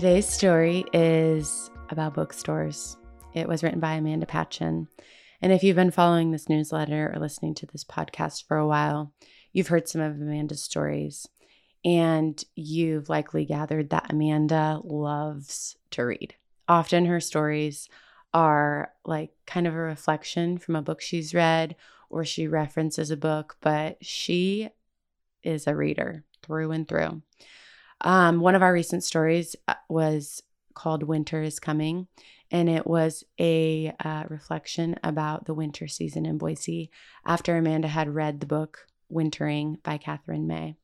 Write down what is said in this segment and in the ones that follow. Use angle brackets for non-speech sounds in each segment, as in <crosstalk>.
Today's story is about bookstores. It was written by Amanda Patchen. And if you've been following this newsletter or listening to this podcast for a while, you've heard some of Amanda's stories. And you've likely gathered that Amanda loves to read. Often her stories are like kind of a reflection from a book she's read or she references a book, but she is a reader through and through. Um, one of our recent stories uh, was called Winter is Coming, and it was a uh, reflection about the winter season in Boise after Amanda had read the book Wintering by Katherine May.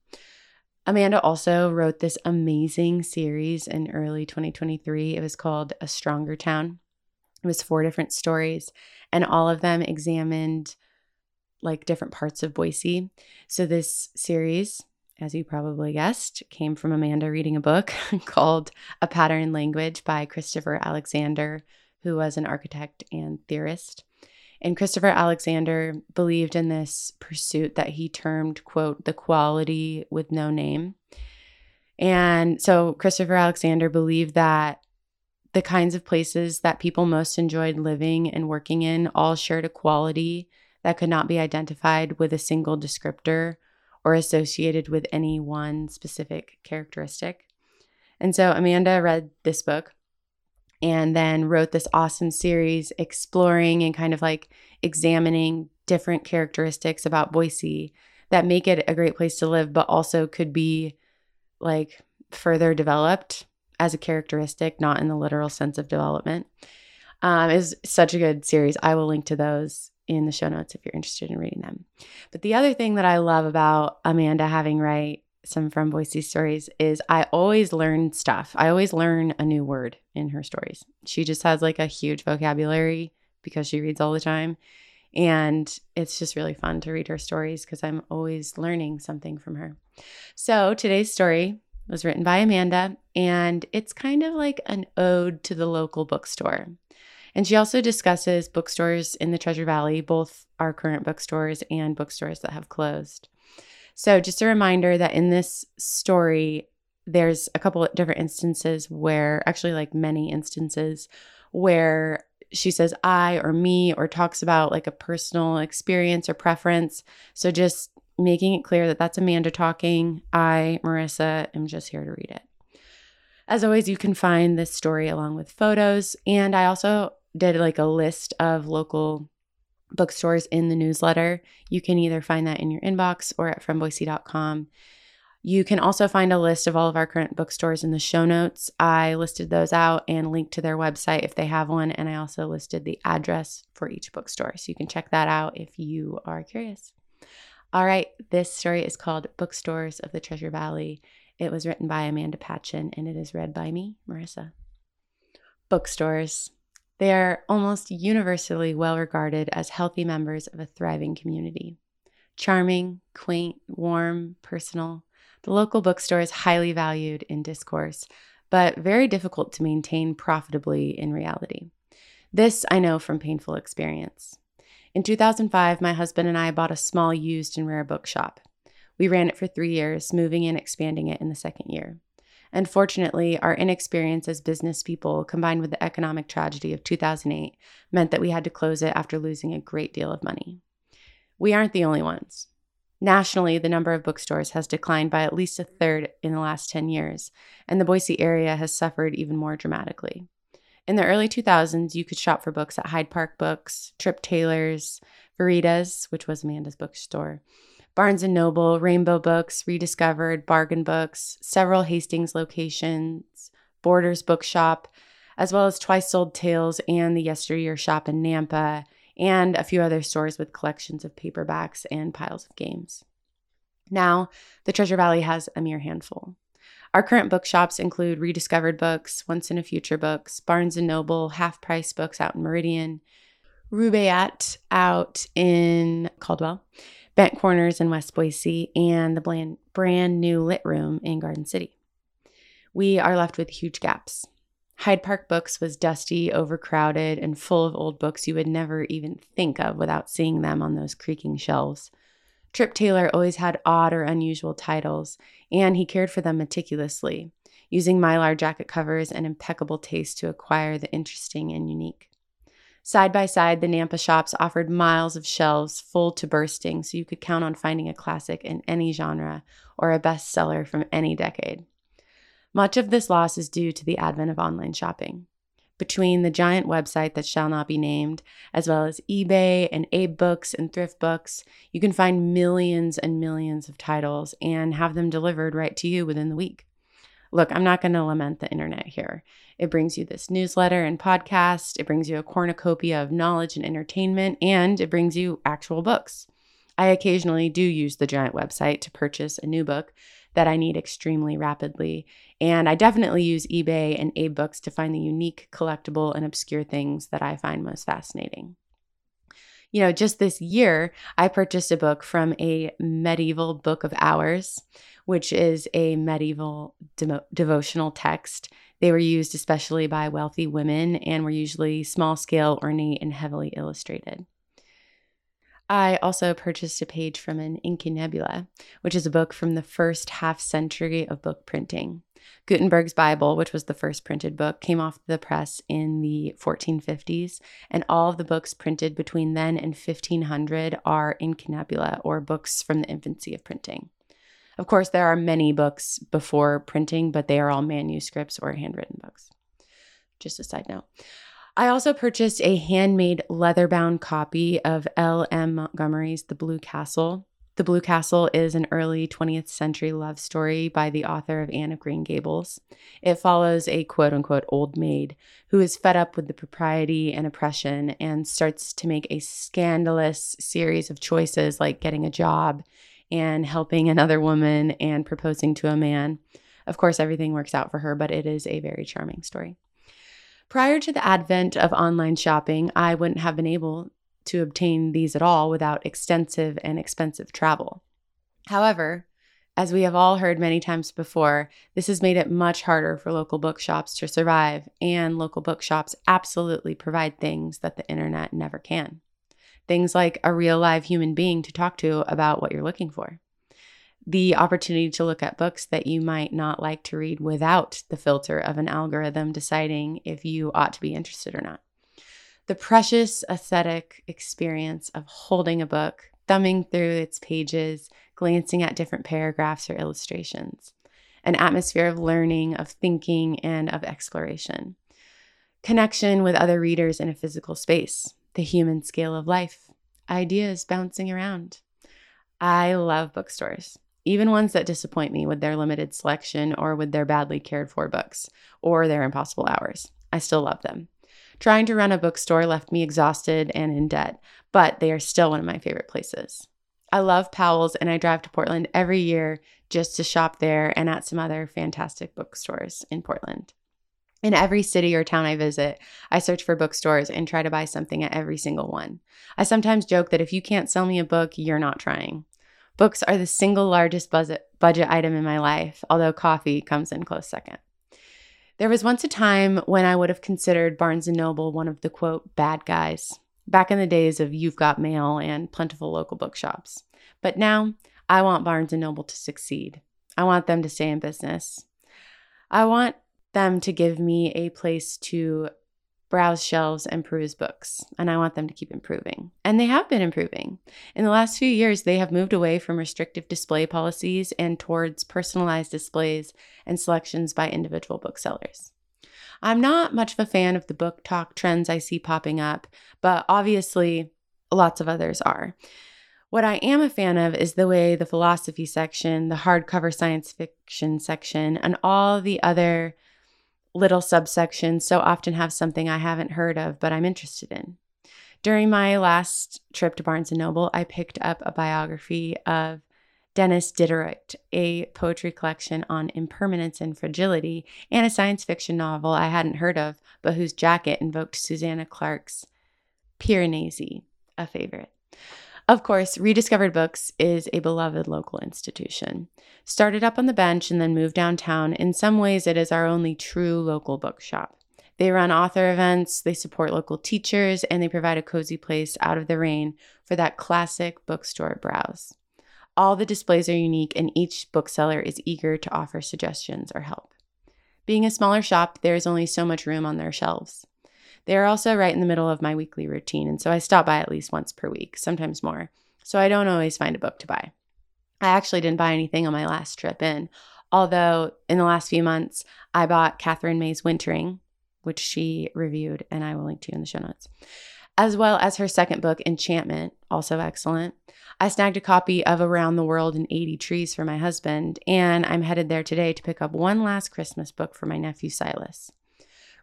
Amanda also wrote this amazing series in early 2023. It was called A Stronger Town. It was four different stories, and all of them examined like different parts of Boise. So this series, as you probably guessed, came from Amanda reading a book <laughs> called A Pattern Language by Christopher Alexander, who was an architect and theorist. And Christopher Alexander believed in this pursuit that he termed, quote, the quality with no name. And so Christopher Alexander believed that the kinds of places that people most enjoyed living and working in all shared a quality that could not be identified with a single descriptor or associated with any one specific characteristic. And so Amanda read this book and then wrote this awesome series exploring and kind of like examining different characteristics about Boise that make it a great place to live, but also could be like further developed as a characteristic, not in the literal sense of development. Um, is such a good series. I will link to those in the show notes if you're interested in reading them. But the other thing that I love about Amanda having write some from Boise stories is I always learn stuff. I always learn a new word in her stories. She just has like a huge vocabulary because she reads all the time. And it's just really fun to read her stories because I'm always learning something from her. So today's story was written by Amanda, and it's kind of like an ode to the local bookstore. And she also discusses bookstores in the Treasure Valley, both our current bookstores and bookstores that have closed. So, just a reminder that in this story, there's a couple of different instances where, actually, like many instances, where she says I or me or talks about like a personal experience or preference. So, just making it clear that that's Amanda talking. I, Marissa, am just here to read it. As always, you can find this story along with photos. And I also did like a list of local bookstores in the newsletter. You can either find that in your inbox or at fromboise.com. You can also find a list of all of our current bookstores in the show notes. I listed those out and linked to their website if they have one. And I also listed the address for each bookstore. So you can check that out if you are curious. All right, this story is called Bookstores of the Treasure Valley. It was written by Amanda Patchen and it is read by me, Marissa. Bookstores. They are almost universally well regarded as healthy members of a thriving community. Charming, quaint, warm, personal, the local bookstore is highly valued in discourse, but very difficult to maintain profitably in reality. This I know from painful experience. In 2005, my husband and I bought a small used and rare bookshop. We ran it for three years, moving and expanding it in the second year. Unfortunately, our inexperience as business people, combined with the economic tragedy of 2008, meant that we had to close it after losing a great deal of money. We aren't the only ones. Nationally, the number of bookstores has declined by at least a third in the last 10 years, and the Boise area has suffered even more dramatically. In the early 2000s, you could shop for books at Hyde Park Books, Trip Taylor's, Veritas, which was Amanda's bookstore, Barnes Noble, Rainbow Books, Rediscovered, Bargain Books, several Hastings locations, Borders Bookshop, as well as Twice Sold Tales and the Yesteryear Shop in Nampa, and a few other stores with collections of paperbacks and piles of games. Now, the Treasure Valley has a mere handful. Our current bookshops include Rediscovered Books, Once and Future Books, Barnes Noble, Half Price Books out in Meridian, Rubaiyat out in Caldwell, Bent Corners in West Boise, and the brand, brand new Lit Room in Garden City. We are left with huge gaps. Hyde Park Books was dusty, overcrowded, and full of old books you would never even think of without seeing them on those creaking shelves. Trip Taylor always had odd or unusual titles, and he cared for them meticulously, using mylar jacket covers and impeccable taste to acquire the interesting and unique. Side by side, the Nampa shops offered miles of shelves full to bursting, so you could count on finding a classic in any genre or a bestseller from any decade. Much of this loss is due to the advent of online shopping. Between the giant website that shall not be named, as well as eBay and AbeBooks and Thrift Books, you can find millions and millions of titles and have them delivered right to you within the week. Look, I'm not going to lament the internet here. It brings you this newsletter and podcast, it brings you a cornucopia of knowledge and entertainment, and it brings you actual books. I occasionally do use the giant website to purchase a new book, that I need extremely rapidly. And I definitely use eBay and AbeBooks to find the unique, collectible, and obscure things that I find most fascinating. You know, just this year, I purchased a book from a medieval book of hours, which is a medieval de- devotional text. They were used especially by wealthy women and were usually small scale, ornate, and heavily illustrated. I also purchased a page from an Incunabula, which is a book from the first half century of book printing. Gutenberg's Bible, which was the first printed book, came off the press in the 1450s, and all of the books printed between then and 1500 are Incunabula, or books from the infancy of printing. Of course, there are many books before printing, but they are all manuscripts or handwritten books. Just a side note. I also purchased a handmade leather bound copy of L.M. Montgomery's The Blue Castle. The Blue Castle is an early 20th century love story by the author of Anne of Green Gables. It follows a quote unquote old maid who is fed up with the propriety and oppression and starts to make a scandalous series of choices like getting a job and helping another woman and proposing to a man. Of course, everything works out for her, but it is a very charming story. Prior to the advent of online shopping, I wouldn't have been able to obtain these at all without extensive and expensive travel. However, as we have all heard many times before, this has made it much harder for local bookshops to survive, and local bookshops absolutely provide things that the internet never can. Things like a real live human being to talk to about what you're looking for the opportunity to look at books that you might not like to read without the filter of an algorithm deciding if you ought to be interested or not. The precious aesthetic experience of holding a book, thumbing through its pages, glancing at different paragraphs or illustrations. An atmosphere of learning, of thinking, and of exploration. Connection with other readers in a physical space. The human scale of life. Ideas bouncing around. I love bookstores even ones that disappoint me with their limited selection or with their badly cared for books or their impossible hours. I still love them. Trying to run a bookstore left me exhausted and in debt, but they are still one of my favorite places. I love Powell's and I drive to Portland every year just to shop there and at some other fantastic bookstores in Portland. In every city or town I visit, I search for bookstores and try to buy something at every single one. I sometimes joke that if you can't sell me a book, you're not trying. Books are the single largest budget, budget item in my life, although coffee comes in close second. There was once a time when I would have considered Barnes Noble one of the quote bad guys, back in the days of You've Got Mail and plentiful local bookshops. But now I want Barnes and Noble to succeed. I want them to stay in business. I want them to give me a place to browse shelves and peruse books, and I want them to keep improving. And they have been improving. In the last few years, they have moved away from restrictive display policies and towards personalized displays and selections by individual booksellers. I'm not much of a fan of the BookTok trends I see popping up, but obviously, lots of others are. What I am a fan of is the way the philosophy section, the hardcover science fiction section, and all the other little subsections so often have something I haven't heard of but I'm interested in. During my last trip to Barnes & Noble, I picked up a biography of Denis Diderot, a poetry collection on impermanence and fragility, and a science fiction novel I hadn't heard of, but whose jacket invoked Susanna Clarke's Piranesi, a favorite. Of course, Rediscovered Books is a beloved local institution. Started up on the bench and then moved downtown, in some ways, it is our only true local bookshop. They run author events, they support local teachers, and they provide a cozy place out of the rain for that classic bookstore browse. All the displays are unique, and each bookseller is eager to offer suggestions or help. Being a smaller shop, there is only so much room on their shelves. They are also right in the middle of my weekly routine, and so I stop by at least once per week, sometimes more, so I don't always find a book to buy. I actually didn't buy anything on my last trip in, although in the last few months, I bought Katherine May's Wintering, which she reviewed, and I will link to in the show notes, as well as her second book, Enchantment, also excellent. I snagged a copy of Around the World in 80 Trees for my husband, and I'm headed there today to pick up one last Christmas book for my nephew Silas.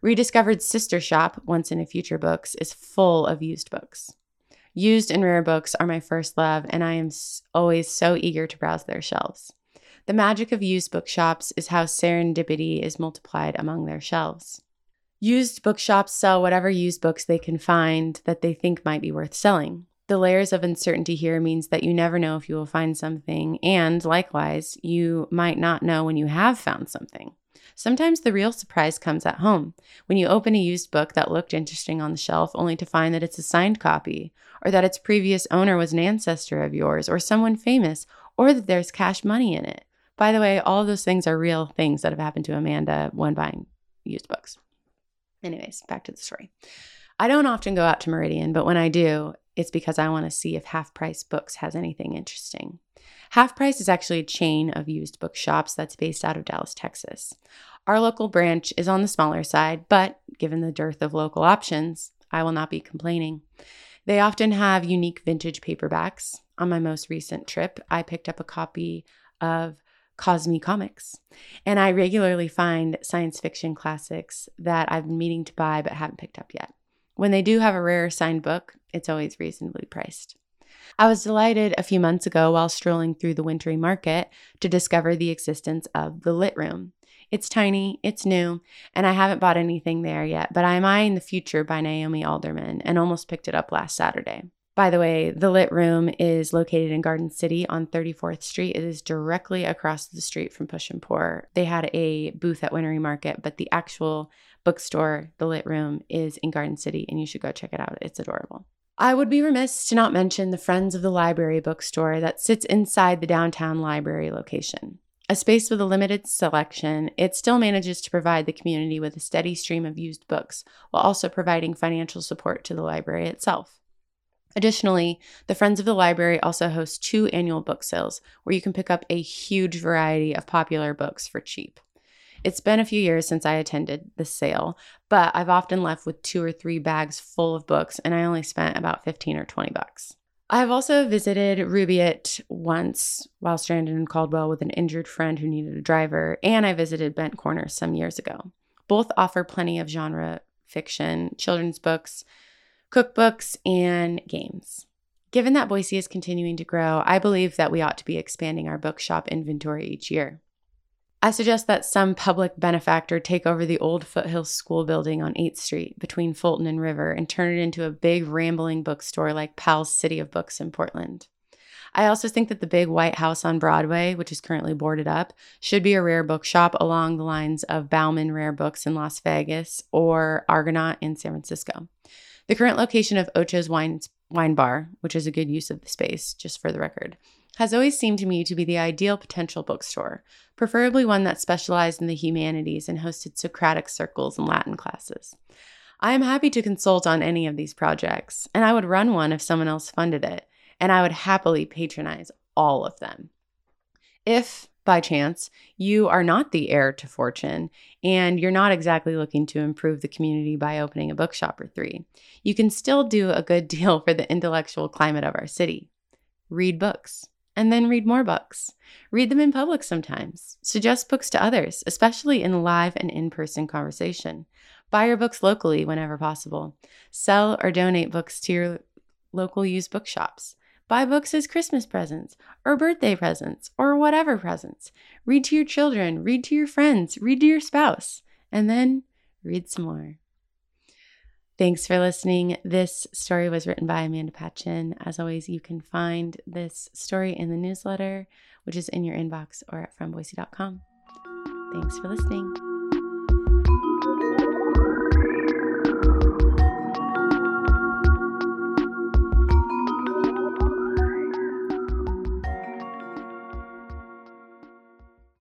Rediscovered Sister Shop, Once and Future Books, is full of used books. Used and rare books are my first love, and I am always so eager to browse their shelves. The magic of used bookshops is how serendipity is multiplied among their shelves. Used bookshops sell whatever used books they can find that they think might be worth selling. The layers of uncertainty here means that you never know if you will find something, and likewise, you might not know when you have found something. Sometimes the real surprise comes at home when you open a used book that looked interesting on the shelf only to find that it's a signed copy, or that its previous owner was an ancestor of yours, or someone famous, or that there's cash money in it. By the way, all those things are real things that have happened to Amanda when buying used books. Anyways, back to the story. I don't often go out to Meridian, but when I do, it's because I want to see if Half Price Books has anything interesting. Half Price is actually a chain of used bookshops that's based out of Dallas, Texas. Our local branch is on the smaller side, but given the dearth of local options, I will not be complaining. They often have unique vintage paperbacks. On my most recent trip, I picked up a copy of Cosmicomics, and I regularly find science fiction classics that I've been meaning to buy but haven't picked up yet. When they do have a rare signed book, it's always reasonably priced. I was delighted a few months ago while strolling through the wintry market to discover the existence of the Lit Room. It's tiny, it's new, and I haven't bought anything there yet, but I Am eyeing the Future by Naomi Alderman and almost picked it up last Saturday. By the way, the Lit Room is located in Garden City on 34th Street. It is directly across the street from Push and Pour. They had a booth at Wintry Market, but the actual bookstore, the Lit Room, is in Garden City, and you should go check it out. It's adorable. I would be remiss to not mention the Friends of the Library bookstore that sits inside the downtown library location. A space with a limited selection, it still manages to provide the community with a steady stream of used books while also providing financial support to the library itself. Additionally, the Friends of the Library also host two annual book sales where you can pick up a huge variety of popular books for cheap. It's been a few years since I attended the sale, but I've often left with two or three bags full of books and I only spent about 15 or 20 bucks. I've also visited Rubaiyat once while stranded in Caldwell with an injured friend who needed a driver, and I visited Bent Corners some years ago. Both offer plenty of genre fiction, children's books, cookbooks, and games. Given that Boise is continuing to grow, I believe that we ought to be expanding our bookshop inventory each year. I suggest that some public benefactor take over the old Foothills School building on 8th Street between Fulton and River and turn it into a big rambling bookstore like Powell's City of Books in Portland. I also think that the big white house on Broadway, which is currently boarded up, should be a rare bookshop along the lines of Bauman Rare Books in Las Vegas or Argonaut in San Francisco. The current location of Ocho's Wine, wine Bar, which is a good use of the space, just for the record, has always seemed to me to be the ideal potential bookstore, preferably one that specialized in the humanities and hosted Socratic circles and Latin classes. I am happy to consult on any of these projects, and I would run one if someone else funded it, and I would happily patronize all of them. If by chance, you are not the heir to fortune and you're not exactly looking to improve the community by opening a bookshop or three, you can still do a good <laughs> deal for the intellectual climate of our city. Read books and then read more books. Read them in public sometimes. Suggest books to others, especially in live and in person conversation. Buy your books locally whenever possible. Sell or donate books to your local used bookshops. Buy books as Christmas presents or birthday presents or whatever presents. Read to your children, read to your friends, read to your spouse, and then read some more. Thanks for listening. This story was written by Amanda Patchen. As always, you can find this story in the newsletter, which is in your inbox or at fromboise.com. Thanks for listening.